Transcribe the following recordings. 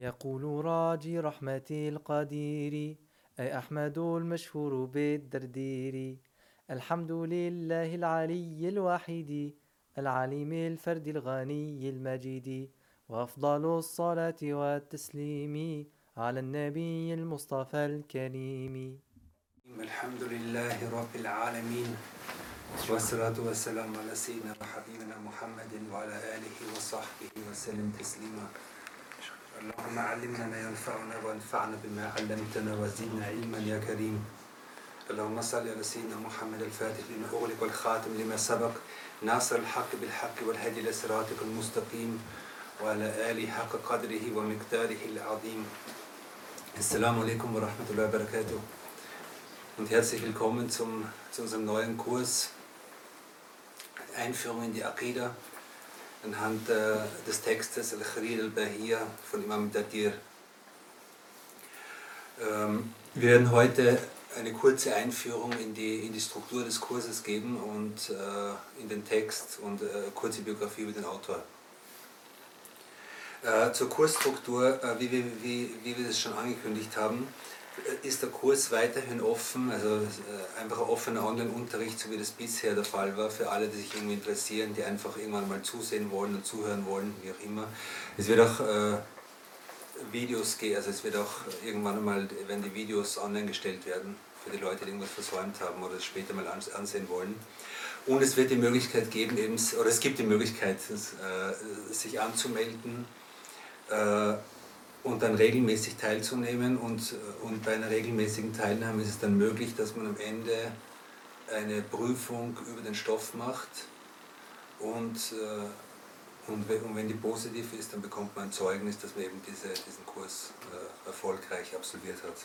يقول راجي رحمة القدير أي أحمد المشهور بالدردير. الحمد لله العلي الوحيد العليم الفرد الغني المجيد. وأفضل الصلاة والتسليم على النبي المصطفى الكريم. الحمد لله رب العالمين والصلاة والسلام على سيدنا وحبيبنا محمد وعلى آله وصحبه وسلم تسليما. اللهم علمنا ما ينفعنا وانفعنا بما علمتنا وزدنا علما يا كريم. اللهم صل على سيدنا محمد الفاتح لما أغلق والخاتم لما سبق ناصر الحق بالحق والهدي إلى صراطك المستقيم وعلى آله حق قدره ومقداره العظيم. السلام عليكم ورحمة الله وبركاته. Und herzlich willkommen zum, zu unserem neuen Kurs Einführung in die Aqidah anhand äh, des Textes Al-Khalil al-Bahir von Imam Dadir. Ähm, wir werden heute eine kurze Einführung in die, in die Struktur des Kurses geben und äh, in den Text und äh, kurze Biografie über den Autor. Äh, zur Kursstruktur, äh, wie, wir, wie, wie wir das schon angekündigt haben, ist der Kurs weiterhin offen, also äh, einfach ein offener Online-Unterricht, so wie das bisher der Fall war, für alle, die sich irgendwie interessieren, die einfach irgendwann mal zusehen wollen und zuhören wollen, wie auch immer. Es wird auch äh, Videos geben, also es wird auch irgendwann mal, wenn die Videos online gestellt werden, für die Leute, die irgendwas versäumt haben oder es später mal ansehen wollen. Und es wird die Möglichkeit geben, eben, oder es gibt die Möglichkeit, äh, sich anzumelden. Äh, und dann regelmäßig teilzunehmen. Und, und bei einer regelmäßigen Teilnahme ist es dann möglich, dass man am Ende eine Prüfung über den Stoff macht und, äh, und, und wenn die positiv ist, dann bekommt man ein Zeugnis, dass man eben diese, diesen Kurs äh, erfolgreich absolviert hat.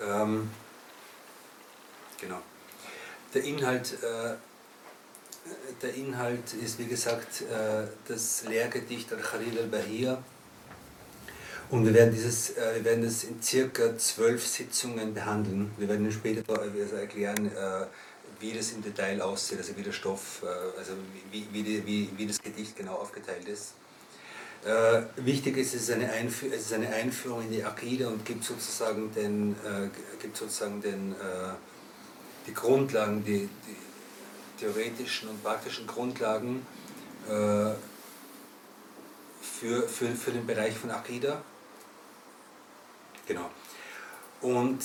Ähm, genau. Der Inhalt äh, der Inhalt ist, wie gesagt, äh, das Lehrgedicht Al-Khalil al-Bahir. Und wir werden, dieses, äh, wir werden das in circa zwölf Sitzungen behandeln. Wir werden später also erklären, äh, wie das im Detail aussieht, also wie der Stoff, also wie, wie, die, wie, wie das Gedicht genau aufgeteilt ist. wichtig ist, es ist, eine es ist eine Einführung in die Akide und gibt sozusagen, den, gibt sozusagen den, die Grundlagen, die, die theoretischen und praktischen Grundlagen äh, für, für, für den Bereich von Akida. Genau. Und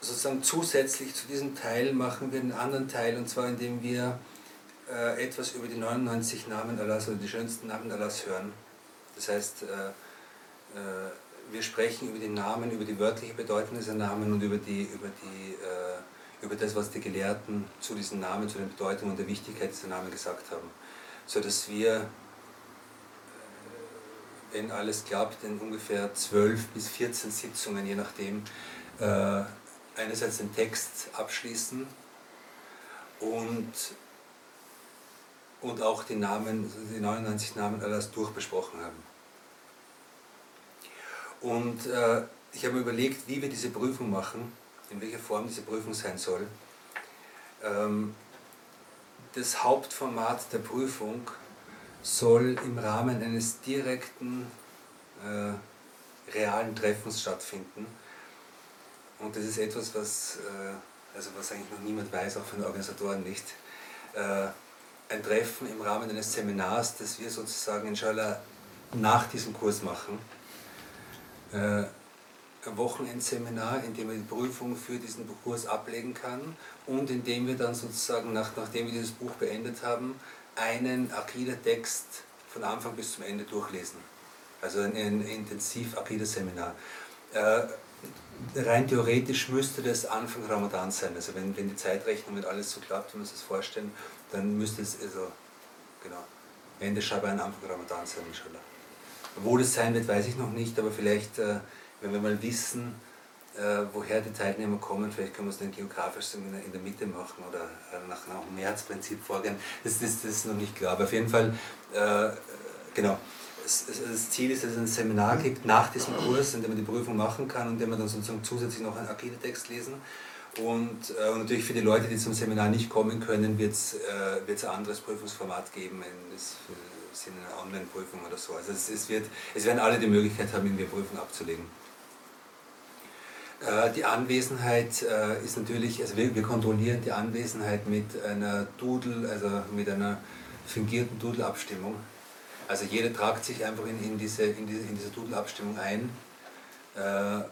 sozusagen zusätzlich zu diesem Teil machen wir einen anderen Teil, und zwar indem wir äh, etwas über die 99 Namen Allahs oder die schönsten Namen Allahs hören. Das heißt, äh, äh, wir sprechen über die Namen, über die wörtliche Bedeutung dieser Namen und über die, über die äh, über das, was die Gelehrten zu diesen Namen, zu den Bedeutungen und der Wichtigkeit dieser Namen gesagt haben. So dass wir, wenn alles klappt, in ungefähr 12 bis 14 Sitzungen, je nachdem, äh, einerseits den Text abschließen und, und auch die Namen, die 99 Namen alles durchbesprochen haben. Und äh, ich habe mir überlegt, wie wir diese Prüfung machen in welcher Form diese Prüfung sein soll. Ähm, das Hauptformat der Prüfung soll im Rahmen eines direkten, äh, realen Treffens stattfinden. Und das ist etwas, was, äh, also was eigentlich noch niemand weiß, auch von den Organisatoren nicht. Äh, ein Treffen im Rahmen eines Seminars, das wir sozusagen inshallah nach diesem Kurs machen. Äh, Wochenendseminar, in dem man die Prüfung für diesen Kurs ablegen kann und in dem wir dann sozusagen, nach, nachdem wir dieses Buch beendet haben, einen Akida-Text von Anfang bis zum Ende durchlesen. Also ein, ein intensiv Akida-Seminar. Äh, rein theoretisch müsste das Anfang Ramadan sein. Also wenn, wenn die Zeitrechnung mit alles so klappt, wenn wir uns das vorstellen, dann müsste es also genau Ende Schaban, Anfang Ramadan sein, inshallah. Wo das sein wird, weiß ich noch nicht, aber vielleicht äh, wenn wir mal wissen, woher die Teilnehmer kommen, vielleicht können wir es dann geografisch in, in der Mitte machen oder äh, nach, dem Märzprinzip vorgehen. Das, das, das ist noch nicht klar. Aber auf jeden Fall, äh, genau. Das, das Ziel ist, dass es ein Seminar gibt nach diesem Kurs, in dem man die Prüfung machen kann und in dem man dann sozusagen zusätzlich noch einen Akide-Text lesen. Und, äh, und, natürlich für die Leute, die zum Seminar nicht kommen können, wird es äh, ein anderes Prüfungsformat geben, das ist in einer Online-Prüfung oder so. Also es, es, wird, es werden alle die Möglichkeit haben, in der Prüfung abzulegen. Äh, die Anwesenheit äh, ist natürlich, also wir, kontrollieren die Anwesenheit mit einer Doodle, also mit einer fingierten Doodle-Abstimmung. Also jeder tragt sich einfach in, in, diese, in, diese, in diese Doodle-Abstimmung ein. Äh,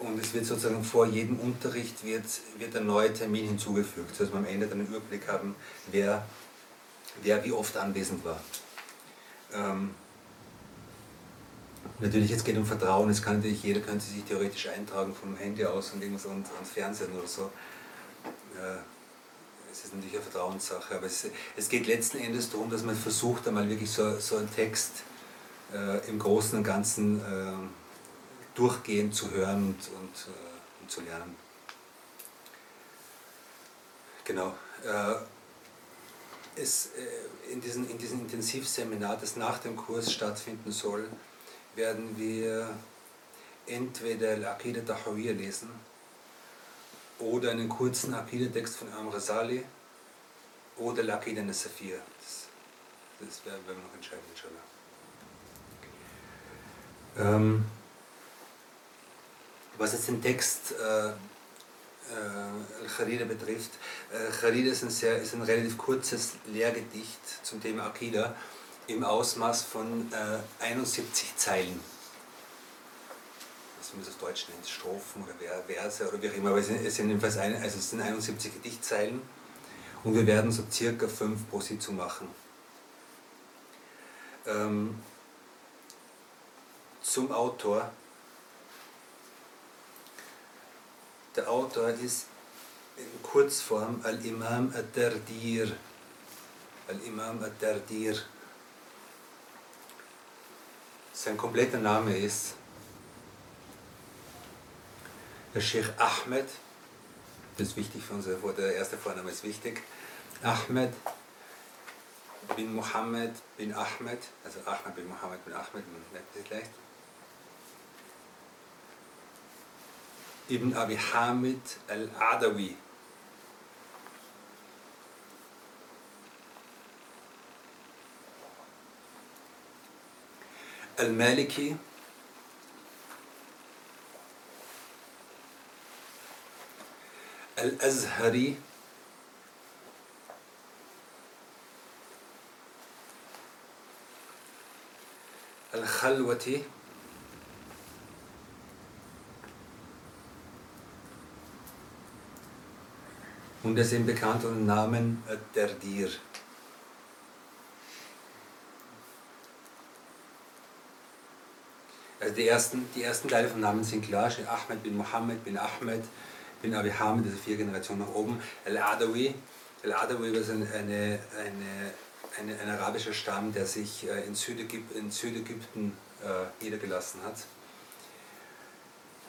und es wird sozusagen vor jedem Unterricht wird, wird ein neuer Termin hinzugefügt, sodass wir am Ende dann einen Überblick haben, wer, wer wie oft anwesend war. Ähm, natürlich, es geht um Vertrauen, es kann natürlich, jeder könnte sich theoretisch eintragen vom Handy aus und irgendwas und, und Fernsehen oder so. Äh, es ist natürlich eine Vertrauenssache, aber es, es, geht letzten Endes darum, dass man versucht, einmal wirklich so, so einen Text äh, im Großen und Ganzen äh, durchgehend zu hören und, und, äh, und zu lernen. Genau. Äh, es, äh, in, diesem in diesem Intensivseminar, das nach dem Kurs stattfinden soll, werden wir entweder Al-Aqidah Tahawiyya lesen oder einen kurzen Aqidah-Text von Imam Rasali oder Al-Aqidah. Das, das werden wir noch entscheiden, inshallah. Ähm, was jetzt den Text äh, äh, Al-Kharida betrifft, äh, Kharida ist ein, ist ein relativ kurzes Lehrgedicht zum Thema Akida im Ausmaß von äh, 71 Zeilen. Was man das auf Deutsch nennt, Strophen oder Verse oder wie auch immer, aber es sind, es sind jedenfalls ein, also es sind 71 Gedichtzeilen und wir werden so circa fünf pro Sitzung machen. Ähm, zum Autor Der Autor ist in Kurzform Al-Imam Ad-Dardir. Al-Imam Ad-Dardir. Sein kompletter Name ist der Sheikh Ahmed. Das ist wichtig für uns, der erste Vorname ist wichtig. Ahmed bin Mohammed bin Ahmed, also Ahmed bin Mohammed bin Ahmed, man merkt das leicht. Ibn Abi Hamid al-Adawi. Al-Maliki. Al-Azhari. Al-Khalwati. und er ist eben bekannt unter dem Namen Derdir. Also die ersten, die ersten Teile vom Namen sind klar, Ahmed bin Mohammed bin Ahmed bin Abi Hamid, also vier Generationen nach oben. Al-Adawi, Al-Adawi war eine, eine, eine, ein arabischer Stamm, der sich äh, in, Südägypten, in Südägypten äh, niedergelassen hat.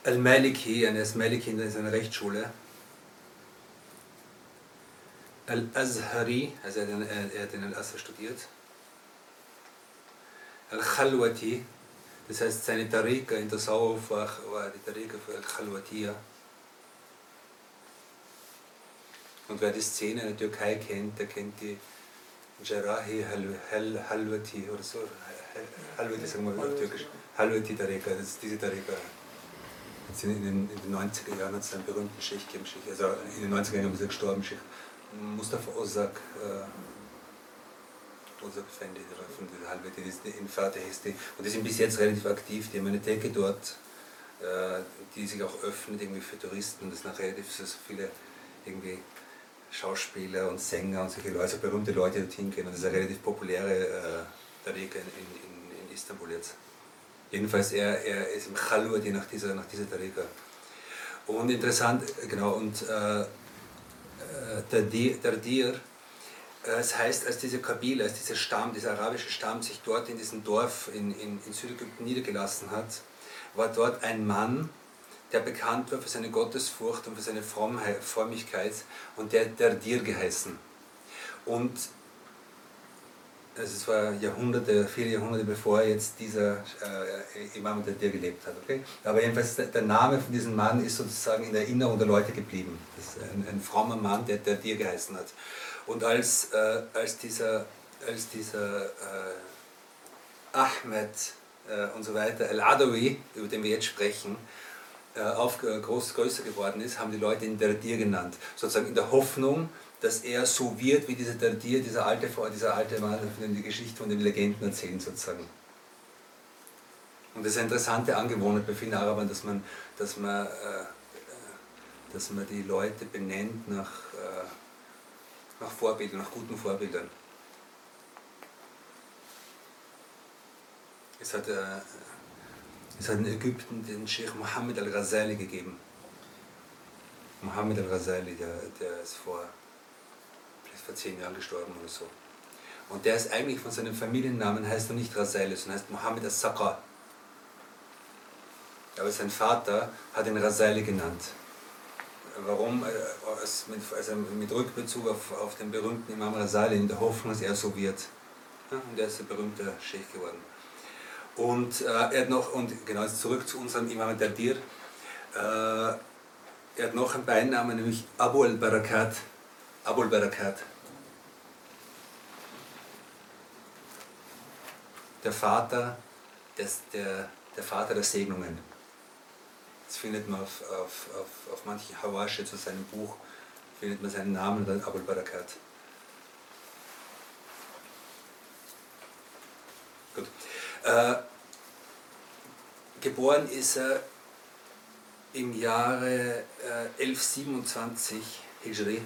Al-Maliki, er ist Maliki in seiner Rechtsschule, Al-Azhari, also er, er hat in Al-Azhar studiert. Al-Khalwati, das heißt seine Tariqa in der Tasawwuf war, war die Tariqa für Al-Khalwatiya. Und wer die Szene in der Türkei kennt, der kennt die Jarahi Halwati oder so. Halwati sagen wir auf Türkisch. Halwati Tariqa, das ist diese Tariqa. In den, in den 90er Jahren hat es einen berühmten Sheikh gegeben, also in den 90er Jahren ist er gestorben, Sheikh Mustafa Ozak, äh, Ozak Fendi von dieser Halbwette, in Fatih und die sind bis jetzt relativ aktiv, die haben eine Decke dort, äh, die sich auch öffnet irgendwie für Touristen, das sind relativ so viele irgendwie Schauspieler und Sänger und solche Leute, also berühmte Leute die dorthin gehen und das ist eine relativ populäre äh, in, in, in Istanbul jetzt. Jedenfalls, er, er ist im Khalwati nach dieser, nach dieser Tariqa. Und interessant, genau, und äh, der Dir. Es heißt, als diese Kabila, als dieser Stamm, dieser arabische Stamm sich dort in diesem Dorf in, in, in Südägypten niedergelassen hat, war dort ein Mann, der bekannt war für seine Gottesfurcht und für seine Frömmigkeit und der der Dir geheißen. Und also es war Jahrhunderte, viele Jahrhunderte bevor jetzt dieser äh, Imam der Dir gelebt hat. Okay? Aber jedenfalls der, Name von diesem Mann ist sozusagen in der Erinnerung der Leute geblieben. Das ist ein, ein frommer Mann, der der Dir geheißen hat. Und als, äh, als dieser, als dieser äh, Ahmed äh, und so weiter, Al-Adawi, über den wir jetzt sprechen, äh, auf, äh, groß, größer geworden ist, haben die Leute ihn Dardir genannt. Sozusagen in der Hoffnung, dass er so wird wie dieser Dardir, dieser alte, dieser alte Mann, von dem die Geschichte von den Legenden erzählen sozusagen. Und das ist eine interessante Angewohnheit bei vielen Arabern, dass man, dass man, äh, dass man die Leute benennt nach, nach Vorbildern, nach guten Vorbildern. Es hat, äh, es hat in Ägypten den Sheikh Mohammed al-Ghazali gegeben. Mohammed al-Ghazali, der, der ist vor, vielleicht vor zehn Jahren gestorben oder so. Und der ist eigentlich von seinem Familiennamen heißt er nicht Ghazali, sondern heißt Mohammed al-Saqa. Aber sein Vater hat ihn Rasali genannt. Warum? Äh, also mit Rückbezug auf, auf den berühmten Imam Rasali in der Hoffnung, dass er so wird. und er ist ein berühmter Sheikh geworden. Und äh, er hat noch, und genau jetzt zurück zu unserem Imam Dadir, äh, er hat noch einen Beinamen, nämlich Abu al-Barakat. Abu al-Barakat. Der Vater des, der, der Vater der Segnungen. Das findet man auf, auf, auf, auf manchen Hawasche zu seinem Buch, findet man seinen Namen, dann Abul Barakat. Gut. Äh, geboren ist er im Jahre äh, 1127 Hijri.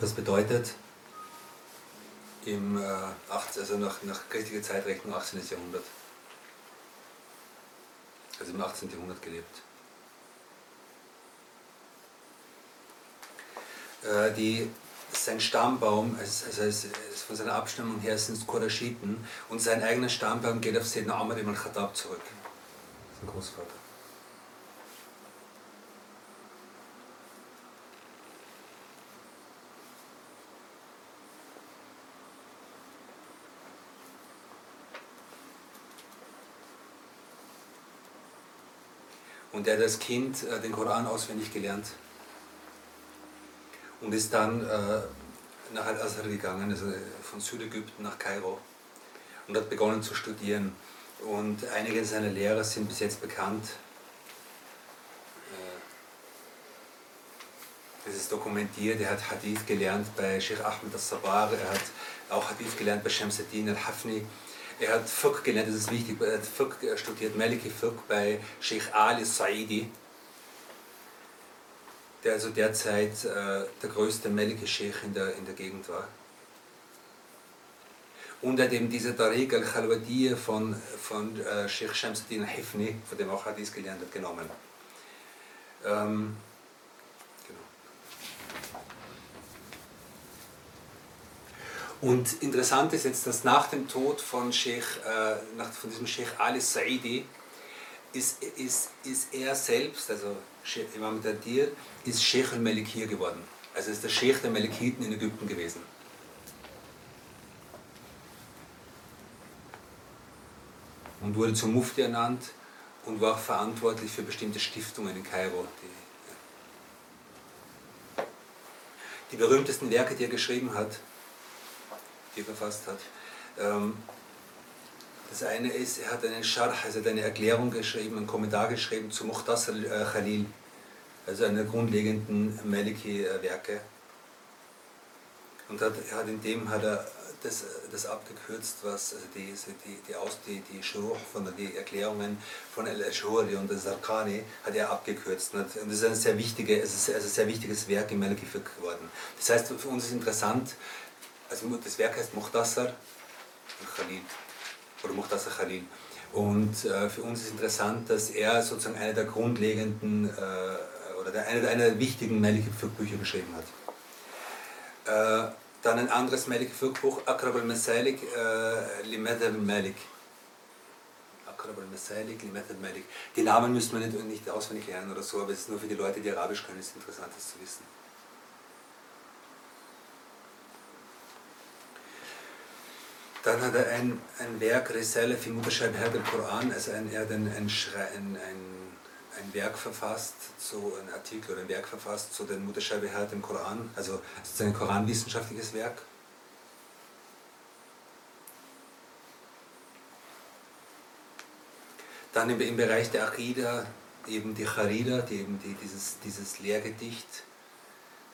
Das bedeutet, im äh, 18, also nach, nach christlicher Zeitrechnung 18. Jahrhundert. Also im 18. Jahrhundert gelebt. Äh, die, sein Stammbaum, also, also von seiner Abstammung her sind es Qurashiten und sein eigener Stammbaum geht auf Sayyidina Ahmad ibn al-Khattab zurück. Sein Großvater. Und er hat als Kind äh, den Koran auswendig gelernt und ist dann äh, nach Al-Azhar gegangen, also von Südägypten nach Kairo und hat begonnen zu studieren. Und einige seiner Lehrer sind bis jetzt bekannt. Äh, das ist dokumentiert. Er hat Hadith gelernt bei Sheikh Ahmed al-Sabar, er hat auch Hadith gelernt bei Shamsuddin al-Hafni. Er hat Fiqh gelernt, das ist wichtig, er hat Fiqh studiert, Maliki Fiqh bei Sheikh Ali Saidi, der also derzeit äh, der größte Maliki Sheikh in der, in der Gegend war. Und er hat eben diese Tariq al-Khalwadiyya von, von äh, Sheikh Shamsuddin al-Hifni, von dem auch Hadith gelernt hat, genommen. Ähm, Und interessant ist jetzt, dass nach dem Tod von, Sheikh, äh, nach, von diesem Sheikh Ali Saidi ist, ist, ist er selbst, also Sheikh Imam Tadir, ist Sheikh al-Malikir geworden. Also ist der Sheikh der Malikiten in Ägypten gewesen. Und wurde zum Mufti ernannt und war auch verantwortlich für bestimmte Stiftungen in Kairo. Die, die berühmtesten Werke, die er geschrieben hat, die er verfasst hat. Ähm, das eine ist, er hat einen Scharh, also eine Erklärung geschrieben, einen Kommentar geschrieben zu Mukhtasar äh, Khalil, also einer grundlegenden Maliki-Werke. Und hat, hat in dem hat er das, das abgekürzt, was also die, die, die, Aus, die, die Schuruch von die Erklärungen von Al-Ashuri und Al-Zarqani hat er abgekürzt. Und das ist ein sehr, wichtige, es ist ein sehr wichtiges Werk im Maliki geworden. Das heißt, für uns ist interessant, also das Werk heißt Muhtasar Khalil oder Muhtasar Khalil. Und äh, für uns ist interessant, dass er sozusagen eine der grundlegenden äh, oder der, eine, der, eine der wichtigen Maliki Bücher geschrieben hat. Äh, dann ein anderes Maliki Buch, Akrab al-Masalik, äh, Limad al-Malik. Akrab al-Masalik, Limad al-Malik. Die Namen müssen wir nicht, nicht auswendig lernen oder so, aber es ist nur für die Leute, die Arabisch können, ist interessant, das zu wissen. Dann hat er ein, ein Werk, Risale fi Mutashab al Koran, also ein, er hat ein, ein, ein, ein Werk verfasst, zu, ein Artikel oder ein Werk verfasst zu den Mutterscheibehat im Koran, also ist ein koranwissenschaftliches Werk. Dann im, im Bereich der Akida eben die Charida, die eben die, dieses, dieses Lehrgedicht,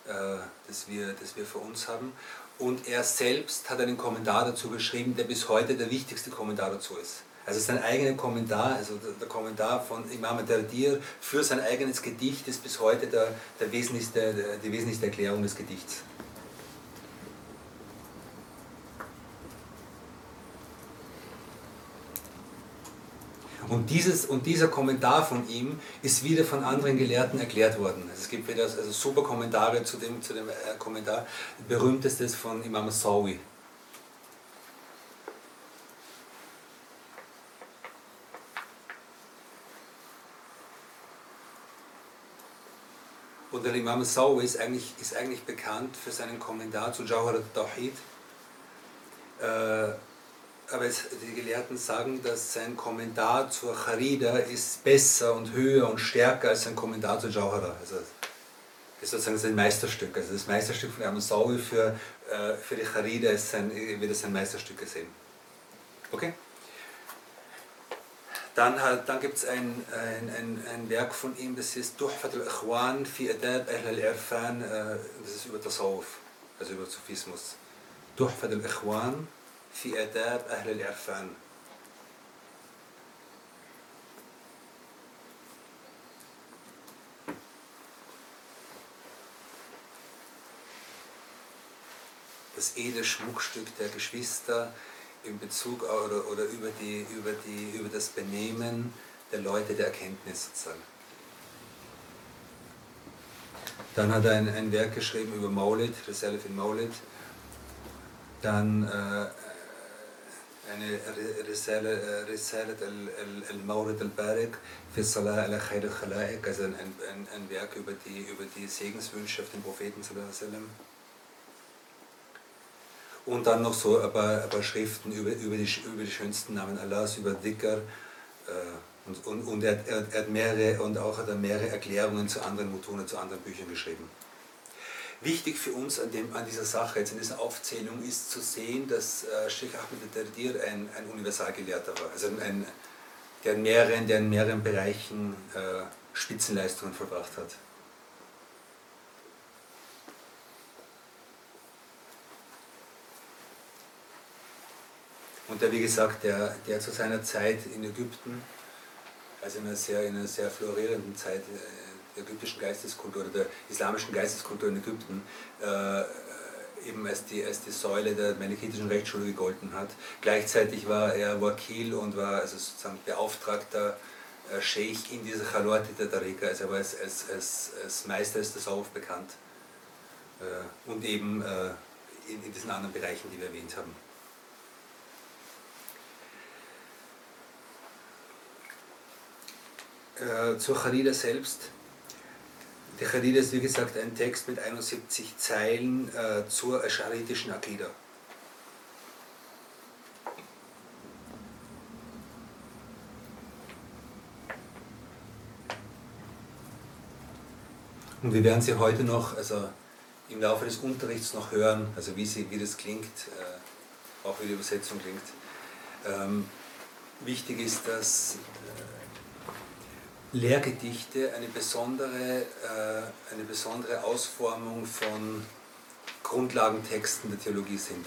äh, das, wir, das wir für uns haben. Und er selbst hat einen Kommentar dazu geschrieben, der bis heute der wichtigste Kommentar dazu ist. Also sein eigener Kommentar, also der, Kommentar von Imam Dardir für sein eigenes Gedicht ist bis heute der, der wesentlichste, die wesentlichste Erklärung des Gedichts. Und, dieses, und dieser Kommentar von ihm ist wieder von anderen Gelehrten erklärt worden. Also es gibt wieder also super Kommentare zu dem, zu dem äh, Kommentar, berühmtestes von Imam Sawi. Und der Imam Sawi ist eigentlich, ist eigentlich bekannt für seinen Kommentar zu Jawhar al-Tawhid. Äh, aber es, die Gelehrten sagen, dass sein Kommentar zur Charida ist besser und höher und stärker als sein Kommentar zur Jawhara. Also ist sozusagen sein Meisterstück. Also das Meisterstück von Amasawi für, äh, für die Charida ist sein, wird als sein Meisterstück gesehen. Okay? Dann, dann gibt es ein, ein, ein, ein, Werk von ihm, das ist Tuhfat al-Ikhwan fi Adab Ahl al-Irfan, äh, das ist über Tasawuf, also über Sufismus. Tuhfat al-Ikhwan في آداب أهل العرفان das edle Schmuckstück der Geschwister in Bezug oder, oder über, die, über, die, über das Benehmen der Leute der Erkenntnis sozusagen. Dann hat er ein, ein Werk geschrieben über Maulid, Reserve in Maulid. Dann äh, يعني رسالة رسالة المورد البارك في الصلاة على خير الخلائق also ein, ein, ein Werk über die, über die Segenswünsche auf den Propheten und dann noch so ein paar, ein paar Schriften über, über, die, über die schönsten Namen Allahs, über Dhikr äh, und, und, und er, er, hat mehrere und auch hat er mehrere Erklärungen zu anderen Mutune, zu anderen Büchern geschrieben. Wichtig für uns an, dem, an dieser Sache, jetzt in dieser Aufzählung, ist zu sehen, dass äh, Sheikh Ahmed Dardir ein, ein Universalgelehrter war, also ein, der, in mehreren, der in mehreren Bereichen äh, Spitzenleistungen verbracht hat. Und der, wie gesagt, der, der zu seiner Zeit in Ägypten, also in einer sehr, in einer sehr florierenden Zeit, äh, ägyptischen Geisteskultur oder der islamischen Geisteskultur in Ägypten äh, eben als die, als die Säule der melikitischen Rechtsschule gegolten hat. Gleichzeitig war er Wakil und war also sozusagen beauftragter äh, Sheikh in dieser Chalwati der Tariqa, also er war als, als, als, als Meister des Tasawwuf bekannt äh, und eben äh, in, in diesen anderen Bereichen, die wir erwähnt haben. Äh, zur Charida selbst der Khalil ist wie gesagt ein Text mit 71 Zeilen äh, zur ascharitischen Akida. Und wir werden sie heute noch, also im Laufe des Unterrichts noch hören, also wie, sie, wie das klingt, äh, auch wie die Übersetzung klingt. Ähm, wichtig ist, dass äh, Lehrgedichte eine besondere, äh, eine besondere Ausformung von Grundlagentexten der Theologie sind.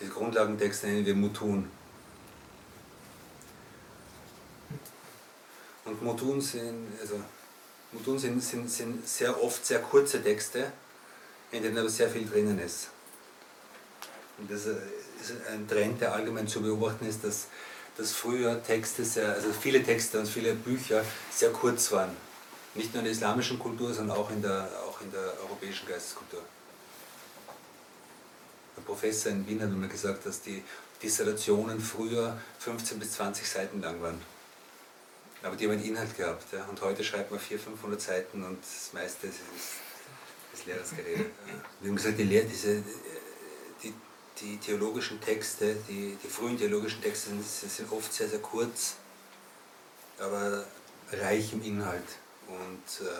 Die Grundlagentexte nennen wir Mutun. Und Mutun sind, also Mutun sind, sind, sind sehr oft sehr kurze Texte, in denen aber sehr viel drinnen ist. Und das ist ein Trend, der allgemein zu beobachten ist, dass dass früher Texte sehr, also viele Texte und viele Bücher sehr kurz waren. Nicht nur in der islamischen Kultur, sondern auch in der, auch in der europäischen Geisteskultur. Der Professor in Wien hat mir gesagt, dass die Dissertationen früher 15 bis 20 Seiten lang waren. Aber die haben einen Inhalt gehabt. Ja. Und heute schreibt man 400, 500 Seiten und das meiste ist, ist, ist leeres Gerede. Wir haben gesagt, die, Lehr diese, die, theologischen Texte, die, die frühen theologischen Texte sind, sind oft sehr, sehr kurz. aber reich im Inhalt. Und, äh,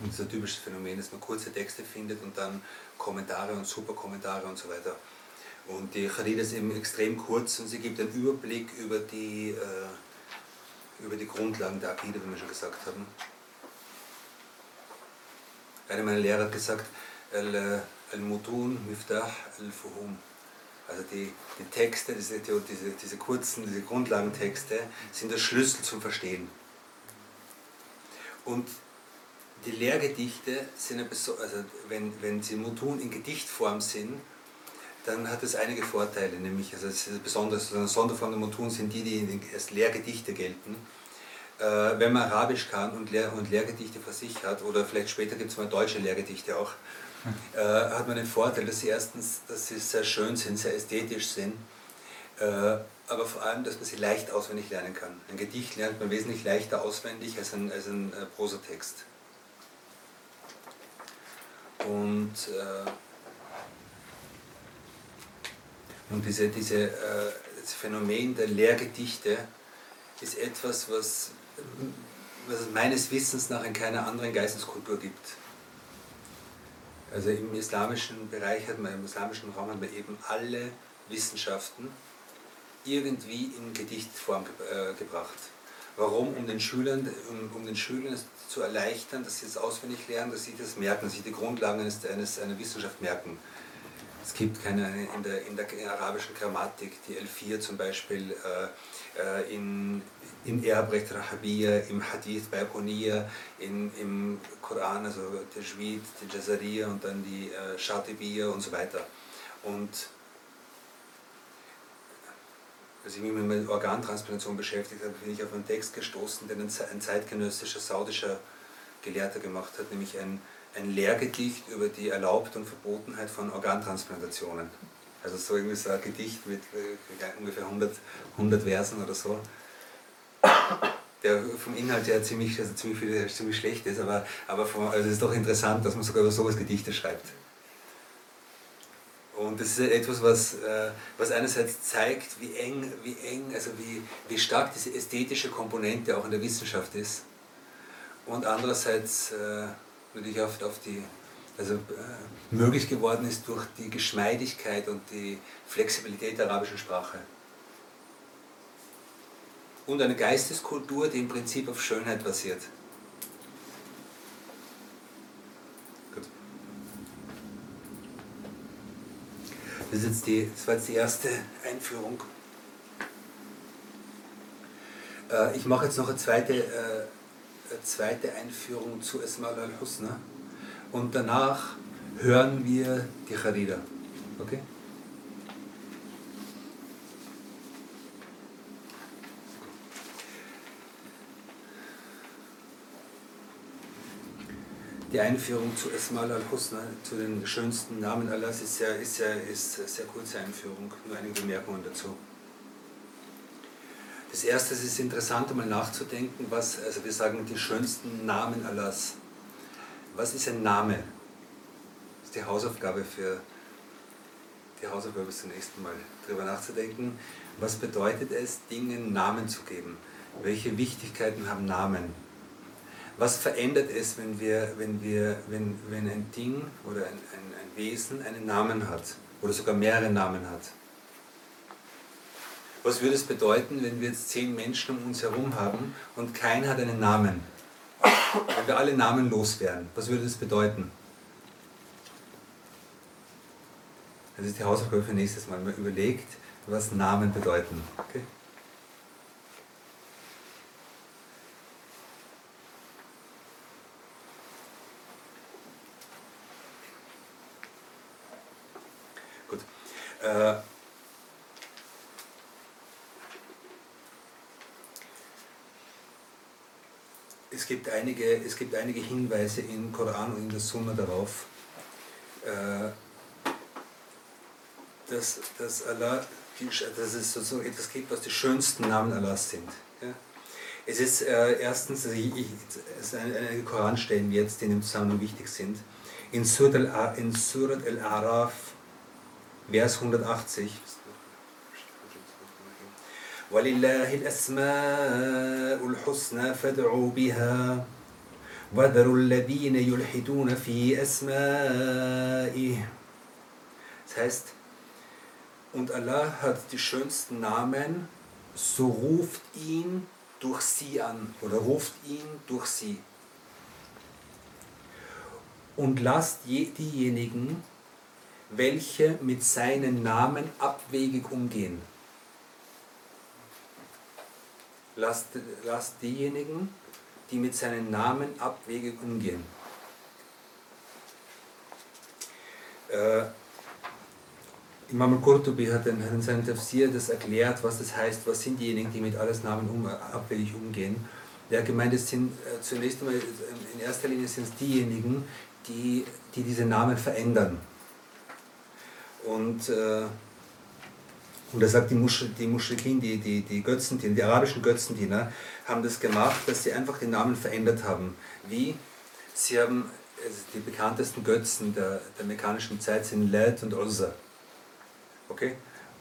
ein typisches Phänomen, dass man kurze Texte findet und dann Kommentare und Superkommentare und so weiter. Und die Charida ist eben extrem kurz und sie gibt einen Überblick über die, äh, über die Grundlagen der Akide, wie wir schon gesagt haben. Einer meiner Lehrer hat gesagt, Al-Mutun Miftah al-Fuhum. Also die, die Texte, diese, diese, diese kurzen, diese Grundlagentexte sind der Schlüssel zum Verstehen. Und die Lehrgedichte sind, also wenn, wenn sie Mutun in Gedichtform sind, dann hat es einige Vorteile, nämlich also es ist besonders eine Sonderform der Mutun sind die, die als Lehrgedichte gelten. Äh, wenn man Arabisch kann und, Lehr und Lehrgedichte vor sich hat, oder vielleicht später gibt es mal deutsche Lehrgedichte auch, äh, hat man den Vorteil, dass sie erstens, dass sie sehr schön sind, sehr ästhetisch sind, äh, aber vor allem, dass man sie leicht auswendig lernen kann. Ein Gedicht lernt man wesentlich leichter auswendig als ein, als ein äh, Prosatext. Und äh, Und diese, diese, äh, das Phänomen der Lehrgedichte ist etwas, was, was es meines Wissens nach in keiner anderen Geisteskultur gibt. Also im islamischen Bereich hat man, im islamischen Raum hat man eben alle Wissenschaften irgendwie in Gedichtform äh, gebracht. Warum? Um den Schülern, um, um den Schülern zu erleichtern, dass sie es auswendig lernen, dass sie das merken, dass sie die Grundlagen eines, eines, einer Wissenschaft merken. Es gibt keine in der, in der arabischen Grammatik, die L4 zum Beispiel, äh, äh in, in Erbrecht Rahabiyya, im Hadith bei Bayquniya, in, im Koran, also der Tajwid, die Jazariya und dann die äh, Shatibiyya und so weiter. Und als ich mich mit Organtransplantation beschäftigt habe, bin ich auf einen Text gestoßen, den ein zeitgenössischer saudischer Gelehrter gemacht hat, nämlich ein ein Lehrgedicht über die Erlaubt und Verbotenheit von Organtransplantationen. Also so irgendwie so ein Gedicht mit äh, ungefähr 100, 100 Versen oder so, der vom Inhalt her ziemlich, also ziemlich, viel, ziemlich schlecht ist, aber, aber vom, also es ist doch interessant, dass man sogar über sowas Gedichte schreibt. Und das ist etwas, was, äh, was einerseits zeigt, wie eng, wie eng, also wie, wie stark diese ästhetische Komponente auch in der Wissenschaft ist. Und andererseits äh, natürlich oft auf die, also äh, möglich geworden ist durch die Geschmeidigkeit und die Flexibilität der arabischen Sprache. Und eine Geisteskultur, die im Prinzip auf Schönheit basiert. Gut. Das, ist jetzt die, das war jetzt die erste Einführung. Äh, ich mache jetzt noch eine zweite äh, zweite Einführung zu Esmal al-Husna und danach hören wir die Charida. Okay? Die Einführung zu Esmal al-Husna, zu den schönsten Namen Allahs, ist sehr, ist sehr, ist sehr kurze Einführung, nur einige Bemerkungen dazu. Das erste ist interessant, einmal nachzudenken, was, also wir sagen die schönsten Namen Allahs. Was ist ein Name? Das ist die Hausaufgabe für die Hausaufgabe ist zunächst mal darüber nachzudenken. Was bedeutet es, Dingen Namen zu geben? Welche Wichtigkeiten haben Namen? Was verändert es, wenn, wir, wenn, wir, wenn, wenn ein Ding oder ein, ein, ein Wesen einen Namen hat oder sogar mehrere Namen hat? Was würde es bedeuten, wenn wir jetzt zehn Menschen um uns herum haben und keiner hat einen Namen? Wenn wir alle namenlos wären, was würde das bedeuten? Das ist die Hausaufgabe für nächstes Mal. Man überlegt, was Namen bedeuten. Okay? Gut. Äh, es gibt einige, es gibt einige Hinweise im Koran und in der Sunna darauf, äh, dass, dass, Allah, dass es sozusagen etwas gibt, was die schönsten Namen Allahs sind. Es ist äh, erstens, also ich, ich, es sind einige Koranstellen jetzt, die in dem Zusammenhang wichtig sind. In Surat al-Araf, Vers 180, ولله الأسماء الحسنى فادعوا بها وذروا الذين يلحدون في أسمائه Das heißt, und Allah hat die schönsten Namen, so ruft ihn durch sie an oder ruft ihn durch sie. Und lasst diejenigen, welche mit seinen Namen abwegig umgehen. Lasst, lasst diejenigen, die mit seinen Namen abwegig umgehen. Äh, Imam al-Qurtubi hat in, in seinem Tafsir das erklärt, was das heißt, was sind diejenigen, die mit alles Namen um, abwegig umgehen. Der hat gemeint, es sind äh, zunächst einmal, in erster Linie sind es diejenigen, die, die diese Namen verändern. Und, äh, und er sagt, die, Musch, die Muschrikin, die, die, die Götzendiener, die arabischen Götzendiener, haben das gemacht, dass sie einfach den Namen verändert haben. Wie? Sie haben also die bekanntesten Götzen der, der mekkanischen Zeit sind Lat und Uzza. Okay?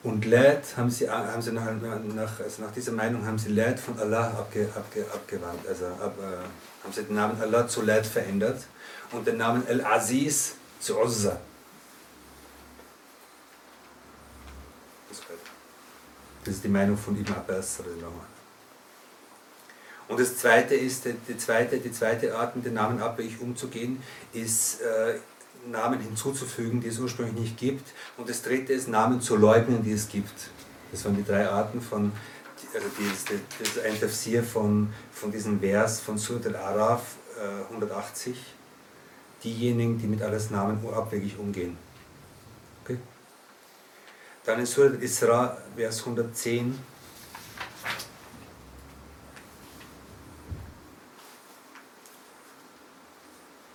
Und Lat haben sie, haben sie nach, nach, also nach dieser Meinung haben sie Lat von Allah abge, abge, abgewandt. Also ab, äh, haben sie den Namen Allah zu Lat verändert und den Namen Al-Aziz zu Uzza. Das ist die Meinung von Ibn Abbas. Und das zweite ist, die zweite, die zweite Art, mit den Namen abwegig umzugehen, ist äh, Namen hinzuzufügen, die es ursprünglich nicht gibt. Und das dritte ist, Namen zu leugnen, die es gibt. Das waren die drei Arten von, also das, das ein Tafsir von, von diesem Vers von Surat al-Araf äh, 180. Diejenigen, die mit alles Namen abwegig umgehen. Okay? Dann in Surat Isra, Vers 110.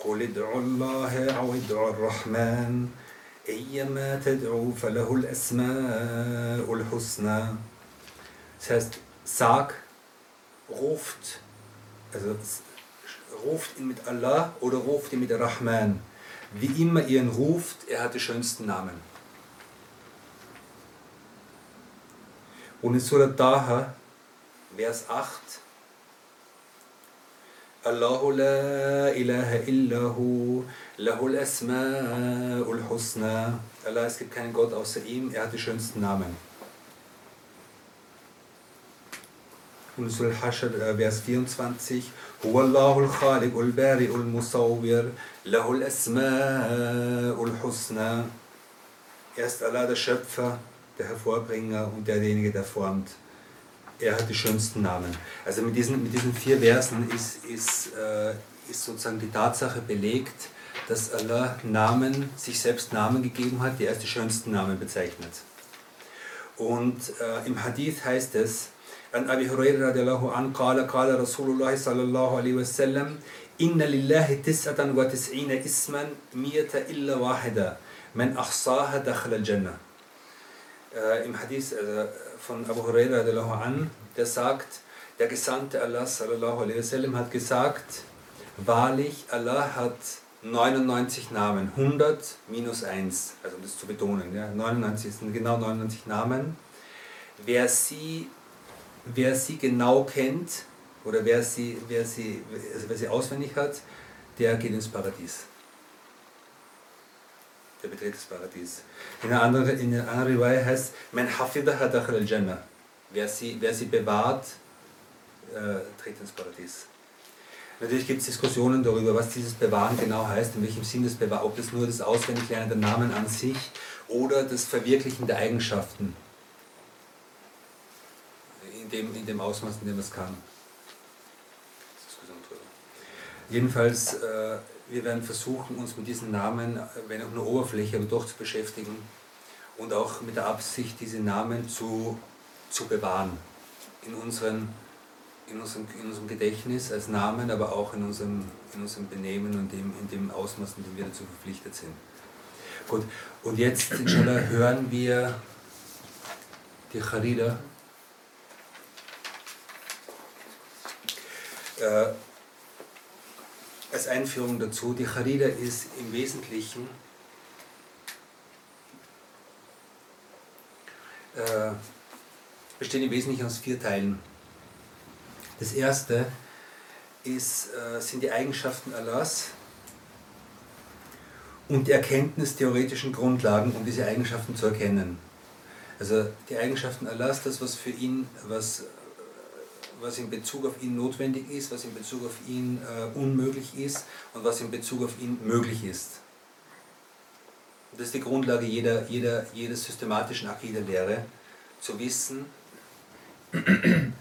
قل ادعوا الله أو ادعوا الرحمن أيما تدعوا فله الأسماء الحسنى Das heißt, sag, ruft, also ruft ihn mit Allah oder ruft ihn mit Rahman. Wie immer ihr ihn ruft, er hat die schönsten Namen. Und in Surah Taha, Vers 8, الله لا إله إلا هو له الأسماء الحسنى Allah, es gibt keinen Gott außer ihm, er hat die schönsten Namen. Und Surah Al-Hashr, Vers 24, هو الله الخالق البارئ المصور له الأسماء الحسنى Er ist Allah der Schöpfer, der Hervorbringer und derjenige, der formt. Er hat die schönsten Namen. Also mit diesen, mit diesen vier Versen ist, ist, äh, ist sozusagen die Tatsache belegt, dass Allah Namen, sich selbst Namen gegeben hat, die er als die schönsten Namen bezeichnet. Und äh, im Hadith heißt es, an Abi Hurairah radiallahu an, qala, qala Rasulullah sallallahu alaihi wasallam, inna lillahi tis'atan wa tis'ina isman miyata illa wahida, man ahsaha dakhla al-jannah. Äh, Im Hadith, äh, von Abu Huraira an, der sagt, der Gesandte Allah wasallam hat gesagt, wahrlich, Allah hat 99 Namen, 100 minus 1, also um das zu betonen, ja, 99 sind genau 99 Namen. Wer sie, wer sie genau kennt oder wer sie, wer, sie, wer sie auswendig hat, der geht ins Paradies der betritt das Paradies. In einer anderen, in einer anderen Riwaya heißt, man hafidaha dakhal al-Jannah. Wer sie, wer sie bewahrt, äh, tritt ins Paradies. Natürlich gibt es Diskussionen darüber, was dieses Bewahren genau heißt, in welchem Sinn das Bewahren, ob das nur das Auswendiglernen der Namen an sich oder das Verwirklichen der Eigenschaften in dem, in dem Ausmaß, in dem es kann. Jedenfalls äh, wir werden versuchen, uns mit diesen Namen, wenn auch nur Oberfläche, aber doch zu beschäftigen und auch mit der Absicht, diese Namen zu, zu bewahren in, unseren, in, unserem, in unserem Gedächtnis als Namen, aber auch in unserem, in unserem Benehmen und dem, in dem Ausmaß, in dem wir dazu verpflichtet sind. Gut, und jetzt inshallah hören wir die Charida. Äh, als Einführung dazu, die Charida ist im Wesentlichen äh, bestehen im Wesentlichen aus vier Teilen. Das erste ist, äh, sind die Eigenschaften Allahs und die Erkenntnis theoretischen Grundlagen, um diese Eigenschaften zu erkennen. Also die Eigenschaften Allahs, das, was für ihn, was, was in Bezug auf ihn notwendig ist, was in Bezug auf ihn äh, unmöglich ist und was in Bezug auf ihn möglich ist. Das ist die Grundlage jeder, jeder, jeder systematischen Akide-Lehre, zu wissen,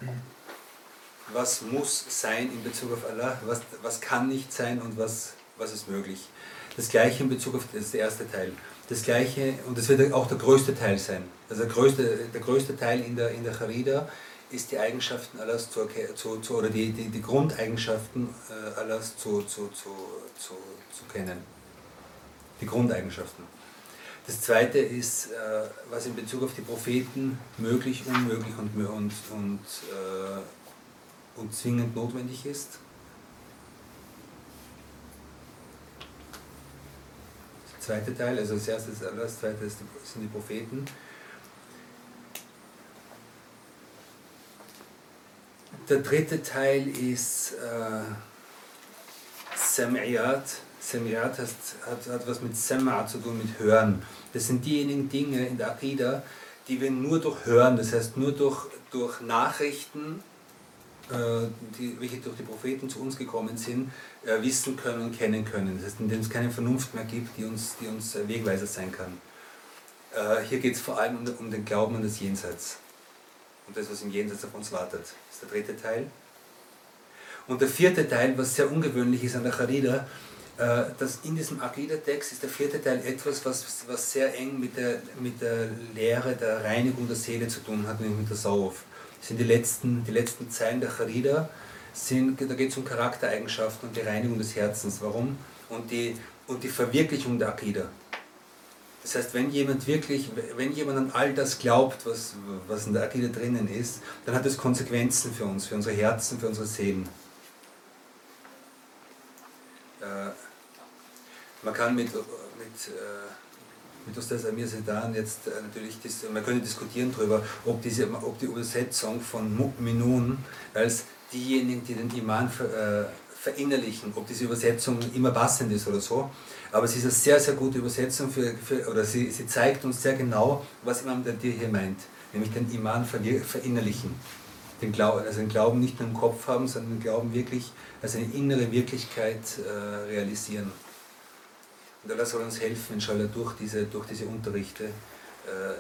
was muss sein in Bezug auf Allah, was, was kann nicht sein und was, was ist möglich. Das gleiche in Bezug auf das ist der erste Teil. Das gleiche, und das wird auch der größte Teil sein. Also der größte, der größte Teil in der, in der Charida ist die Eigenschaften Allahs zu, zu, zu oder die, die, die Grundeigenschaften äh, Allahs zu, zu, zu, zu, zu kennen. Die Grundeigenschaften. Das zweite ist, äh, was in Bezug auf die Propheten möglich, unmöglich und, und, und, äh, und zwingend notwendig ist. Der zweite Teil, also das erste ist Allah, das zweite sind die Propheten. Der dritte Teil ist äh, Sam'iyat. Sam'iyat hat, hat, hat was mit Sam'a zu tun, mit Hören. Das sind diejenigen Dinge in der Akida, die wir nur durch Hören, das heißt nur durch, durch Nachrichten, äh, die, welche durch die Propheten zu uns gekommen sind, äh, wissen können und kennen können. Das heißt, in denen es keine Vernunft mehr gibt, die uns, die uns Wegweiser sein kann. Äh, hier geht es vor allem um, um den Glauben an das Jenseits und das, was im Jenseits auf uns wartet. Das ist der dritte Teil. Und der vierte Teil, was sehr ungewöhnlich ist an der Charida, äh, dass in diesem Akida-Text ist der vierte Teil etwas, was, was sehr eng mit der, mit der Lehre der Reinigung der Seele zu tun hat, nämlich mit der Sauf. Das sind die letzten, die letzten Zeilen der Charida, sind, da geht es um Charaktereigenschaften und die Reinigung des Herzens. Warum? Und die, und die Verwirklichung der Akida. Das heißt, wenn jemand wirklich, wenn jemand an all das glaubt, was, was in der Akida drinnen ist, dann hat das Konsequenzen für uns, für unsere Herzen, für unsere Seelen. Äh, man kann mit, mit, äh, mit Ustaz Amir Sedan jetzt äh, natürlich, man könnte diskutieren darüber, ob, diese, ob die Übersetzung von Mu'minun als diejenigen, die den Iman verinnerlichen, ob diese Übersetzung immer passend ist oder so. Aber es ist eine sehr, sehr gute Übersetzung, für, für oder sie, sie zeigt uns sehr genau, was Imam Dadir hier meint, nämlich den Iman verinnerlichen. Den Glauben, also den Glauben nicht nur im Kopf haben, sondern den Glauben wirklich als eine innere Wirklichkeit äh, realisieren. Und Allah soll uns helfen, inshallah, durch diese, durch diese Unterrichte äh,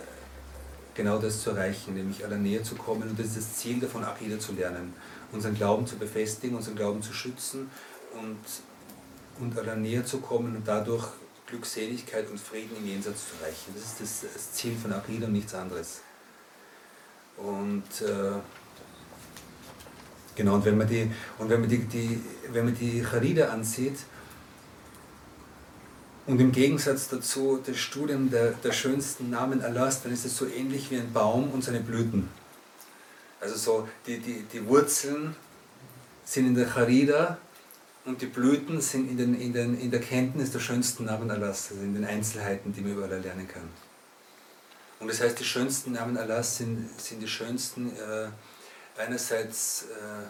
genau das zu erreichen, nämlich aller näher zu kommen. Und das ist das Ziel davon, Akida zu lernen, unseren Glauben zu befestigen, unseren Glauben zu schützen und, und aller näher zu kommen und dadurch Glückseligkeit und Frieden im Jenseits zu erreichen. Das ist das, Ziel von Akida und nichts anderes. Und äh, genau, und wenn man die, und wenn man die, die, wenn man die Charida ansieht, und im Gegensatz dazu das Studium der, der schönsten Namen Allahs, dann ist es so ähnlich wie ein Baum und seine Blüten. Also so die, die, die Wurzeln sind in der Charida und die Blüten sind in, den, in, den, in der Kenntnis der schönsten Namen Allahs, also in den Einzelheiten, die man überall lernen kann. Und das heißt, die schönsten Namen Allahs sind, sind die schönsten äh, einerseits äh,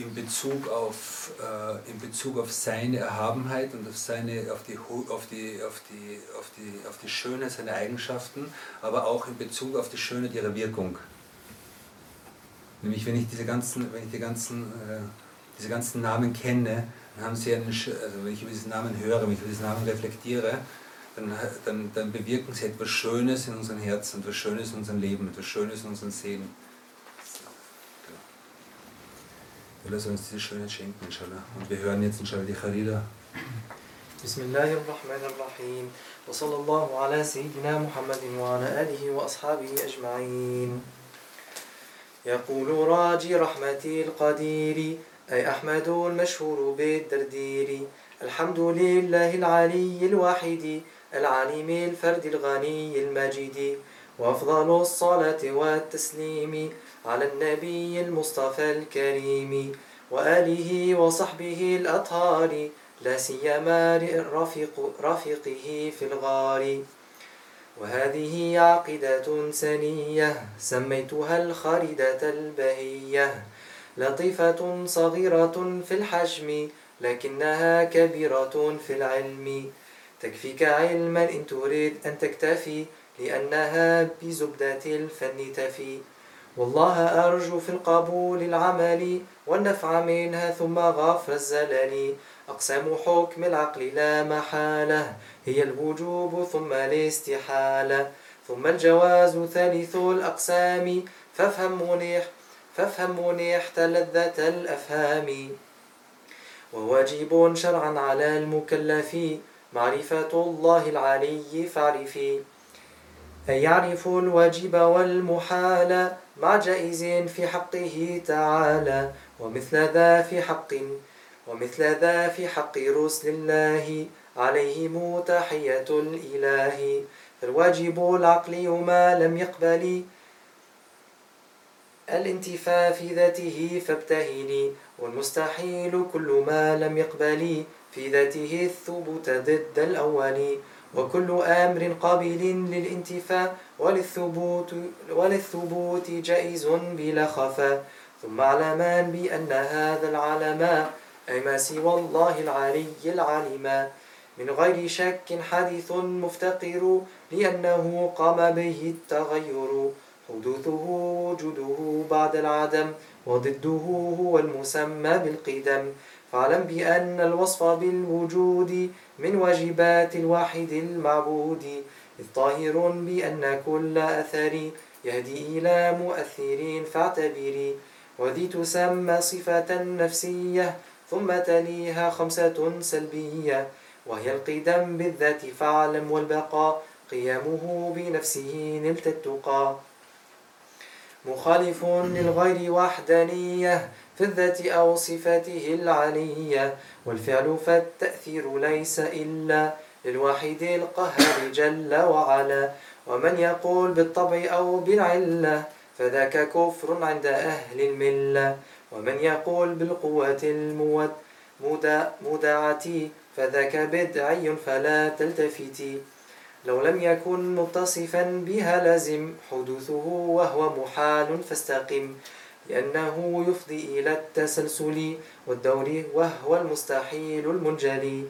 in Bezug auf, äh, in Bezug auf seine Erhabenheit und auf, die, auf, auf die Schönheit seiner Eigenschaften, aber auch in Bezug auf die Schönheit ihrer Wirkung. Nämlich wenn ich diese ganzen, wenn ich die ganzen, äh, diese ganzen Namen kenne, dann haben sie einen, also wenn ich über diesen Namen höre, wenn ich über diesen Namen reflektiere, dann, dann, dann bewirken sie etwas Schönes in unseren Herzen, etwas Schönes in unserem Leben, etwas Schönes in unseren Seelen. lass uns diese Schönheit schenken, inshallah. Und wir hören jetzt inshallah die Kharida. بسم الله الرحمن الرحيم وصلى الله على سيدنا محمد وعلى آله وأصحابه أجمعين يقول راجي رحمتي القدير أي أحمد المشهور بالدردير. الحمد لله العلي الواحد العليم الفرد الغني المجيد. وأفضل الصلاة والتسليم على النبي المصطفى الكريم. وآله وصحبه الأطهار لا سيما رفيق رفيقه في الغار. وهذه عقيدة سنية سميتها الخريدة البهية. لطيفة صغيرة في الحجم لكنها كبيرة في العلم. تكفيك علما إن تريد أن تكتفي لأنها بزبدة الفن تفي. والله أرجو في القبول العمل والنفع منها ثم غفر الزلل. أقسام حكم العقل لا محالة. هي الوجوب ثم الاستحالة ثم الجواز ثالث الأقسام. فافهم منيح فافهم منيح لذة الأفهام. وواجب شرعا على المكلف معرفة الله العلي فاعرفي أن يعرف الواجب والمحال مع جائز في حقه تعالى. ومثل ذا في حق ومثل ذا في حق رسل الله. عليهم تحية الإله. فالواجب العقلي ما لم يقبل. الانتفاء في ذاته فابتهني والمستحيل كل ما لم يقبل. في ذاته الثبوت ضد الأول. وكل أمر قابل للانتفاء وللثبوت, وللثبوت جائز بلا خفاء ثم اعلمان بأن هذا العلم أي ما سوى الله العلي العلم من غير شك حديث مفتقر لأنه قام به التغير. حدوثه وجوده بعد العدم وضده هو المسمى بالقدم. فاعلم بأن الوصف بالوجود من واجبات الواحد المعبود. إذ طاهر بأن كل أثر يهدي إلى مؤثر فاعتبري وذي تسمى صفة نفسية ثم تليها خمسة سلبية. وهي القدم بالذات فاعلم والبقاء قيامه بنفسه نلت التقى. مخالف للغير وحدانية في الذات أو صفاته العلية والفعل فالتأثير ليس إلا للواحد القهار جل وعلا. ومن يقول بالطبع أو بالعلة فذاك كفر عند أهل الملة. ومن يقول بالقوة المودعة فذاك بدعي فلا تلتفتي لو لم يكن متصفا بها لازم حدوثه وهو محال فاستقم لأنه يفضي إلى التسلسل والدور وهو المستحيل المنجلي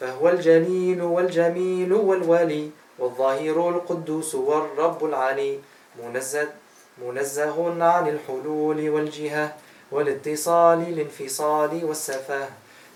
فهو الجليل والجميل والولي والظاهر القدوس والرب العلي منزه, منزه عن الحلول والجهة والاتصال الانفصال والسفاه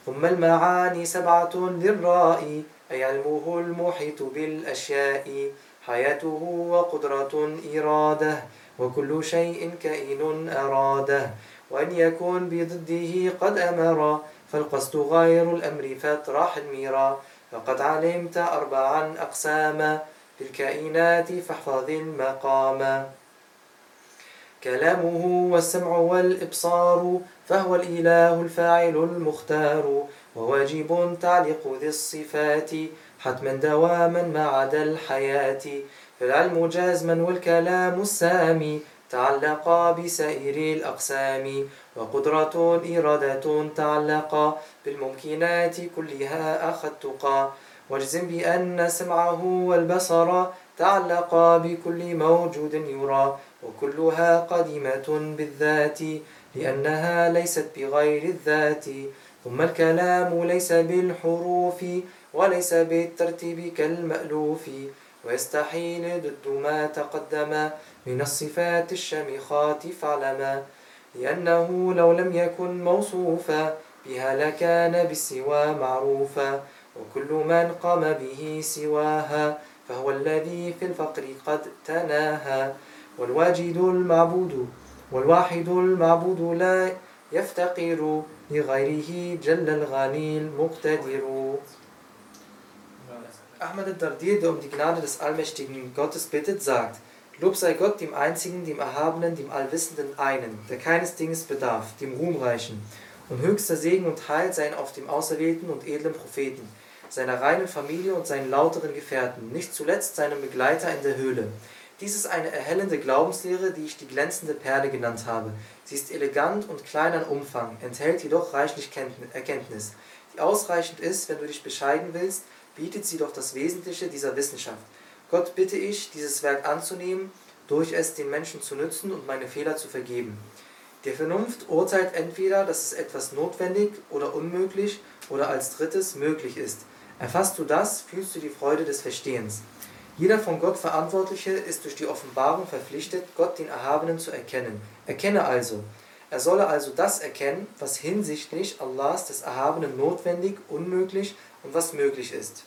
ثم المعاني سبعة للرائي أي علمه المحيط بالأشياء. حياته وقدرة إرادة وكل شيء كائن أراده. وأن يكون بضده قد أمر فالقصد غير الأمر فاطرح الميرا. فقد علمت أربعا أقساما في الكائنات فاحفظ المقام كلامه والسمع والإبصار فهو الإله الفاعل المختار وواجب تعليق ذي الصفات حتما دواما ما عدا الحياة. فالعلم جازما والكلام السامي تعلقا بسائر الأقسام وقدرة إرادة تعلقا بالممكنات كلها أخذتقا واجزم بأن سمعه والبصر تعلقا بكل موجود يرى. وكلها قديمة بالذات لأنها ليست بغير الذات. ثم الكلام ليس بالحروف وليس بالترتيب كالمألوف. ويستحيل ضد ما تقدم من الصفات الشامخات فاعلما لأنه لو لم يكن موصوفا بها لكان بالسوى معروفا وكل من قام به سواها فهو الذي في الفقر قد تناهى. والواجد المعبود والواحد المعبود لا يفتقر لغيره جل الغني المقتدر Ahmad al-Dardir, der um die Gnade des allmächtigen Gottes bittet, sagt, Lob sei Gott, dem Einzigen, dem Erhabenen, dem Allwissenden einen, der keines Dinges bedarf, dem Ruhmreichen. Und höchster Segen und Heil seien auf dem auserwählten und edlen Propheten, seiner reinen Familie und seinen lauteren Gefährten, nicht zuletzt seinem Begleiter in der Höhle. Dies ist eine erhellende Glaubenslehre, die ich die glänzende Perle genannt habe. Sie ist elegant und klein an Umfang, enthält jedoch reichlich Erkenntnis, die ausreichend ist, wenn du dich bescheiden willst, bietet sie doch das Wesentliche dieser Wissenschaft. Gott bitte ich, dieses Werk anzunehmen, durch es den Menschen zu nützen und meine Fehler zu vergeben. Die Vernunft urteilt entweder, dass es etwas notwendig oder unmöglich oder als drittes möglich ist. Erfasst du das, fühlst du die Freude des Verstehens. Jeder von Gott Verantwortliche ist durch die Offenbarung verpflichtet, Gott den Erhabenen zu erkennen. Erkenne also. Er solle also das erkennen, was hinsichtlich Allahs des Erhabenen notwendig, unmöglich und was möglich ist.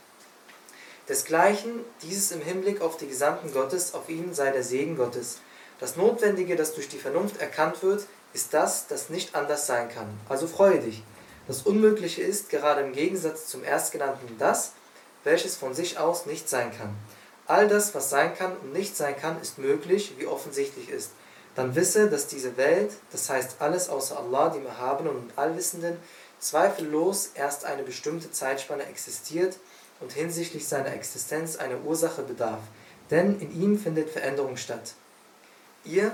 Desgleichen dieses im Hinblick auf die Gesandten Gottes, auf ihnen sei der Segen Gottes. Das Notwendige, das durch die Vernunft erkannt wird, ist das, das nicht anders sein kann. Also freue dich. Das Unmögliche ist gerade im Gegensatz zum Erstgenannten das, welches von sich aus nicht sein kann. All das, was sein kann und nicht sein kann, ist möglich, wie offensichtlich ist. Dann wisse, dass diese Welt, das heißt alles außer Allah, dem Erhabenen und Allwissenden, zweifellos erst eine bestimmte Zeitspanne existiert und hinsichtlich seiner Existenz eine Ursache bedarf, denn in ihm findet Veränderung statt. Ihr,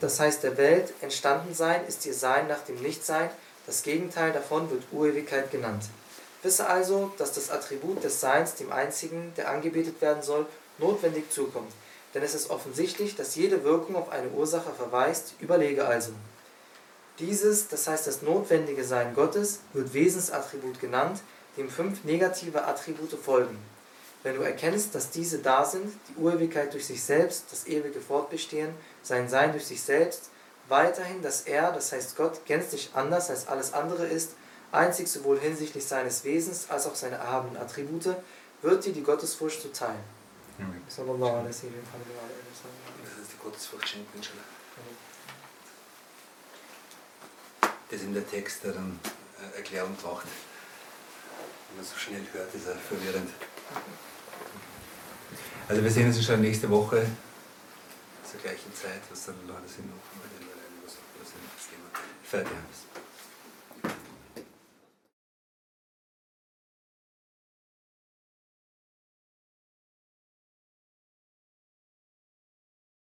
das heißt der Welt, entstanden sein ist ihr Sein nach dem Nichtsein, das Gegenteil davon wird Urewigkeit genannt. Wisse also, dass das Attribut des Seins dem Einzigen, der angebetet werden soll, notwendig zukommt. Denn es ist offensichtlich, dass jede Wirkung auf eine Ursache verweist, überlege also. Dieses, das heißt das notwendige Sein Gottes, wird Wesensattribut genannt, dem fünf negative Attribute folgen. Wenn du erkennst, dass diese da sind, die Urewigkeit durch sich selbst, das ewige Fortbestehen, sein Sein durch sich selbst, weiterhin, dass er, das heißt Gott, gänzlich anders als alles andere ist, einzig sowohl hinsichtlich seines Wesens als auch seiner erhabenen Attribute, wird dir die Gottesfurcht zuteil. Amen. Sallallahu alaihi wa sallam. Das ist die Gottesfurcht schenken, inshallah. Das in der Text, der dann äh, Erklärung braucht. Wenn man so schnell hört, ist er verwirrend. Also wir sehen uns schon nächste Woche zur gleichen Zeit, was dann Leute sind noch was das Thema fertig ist.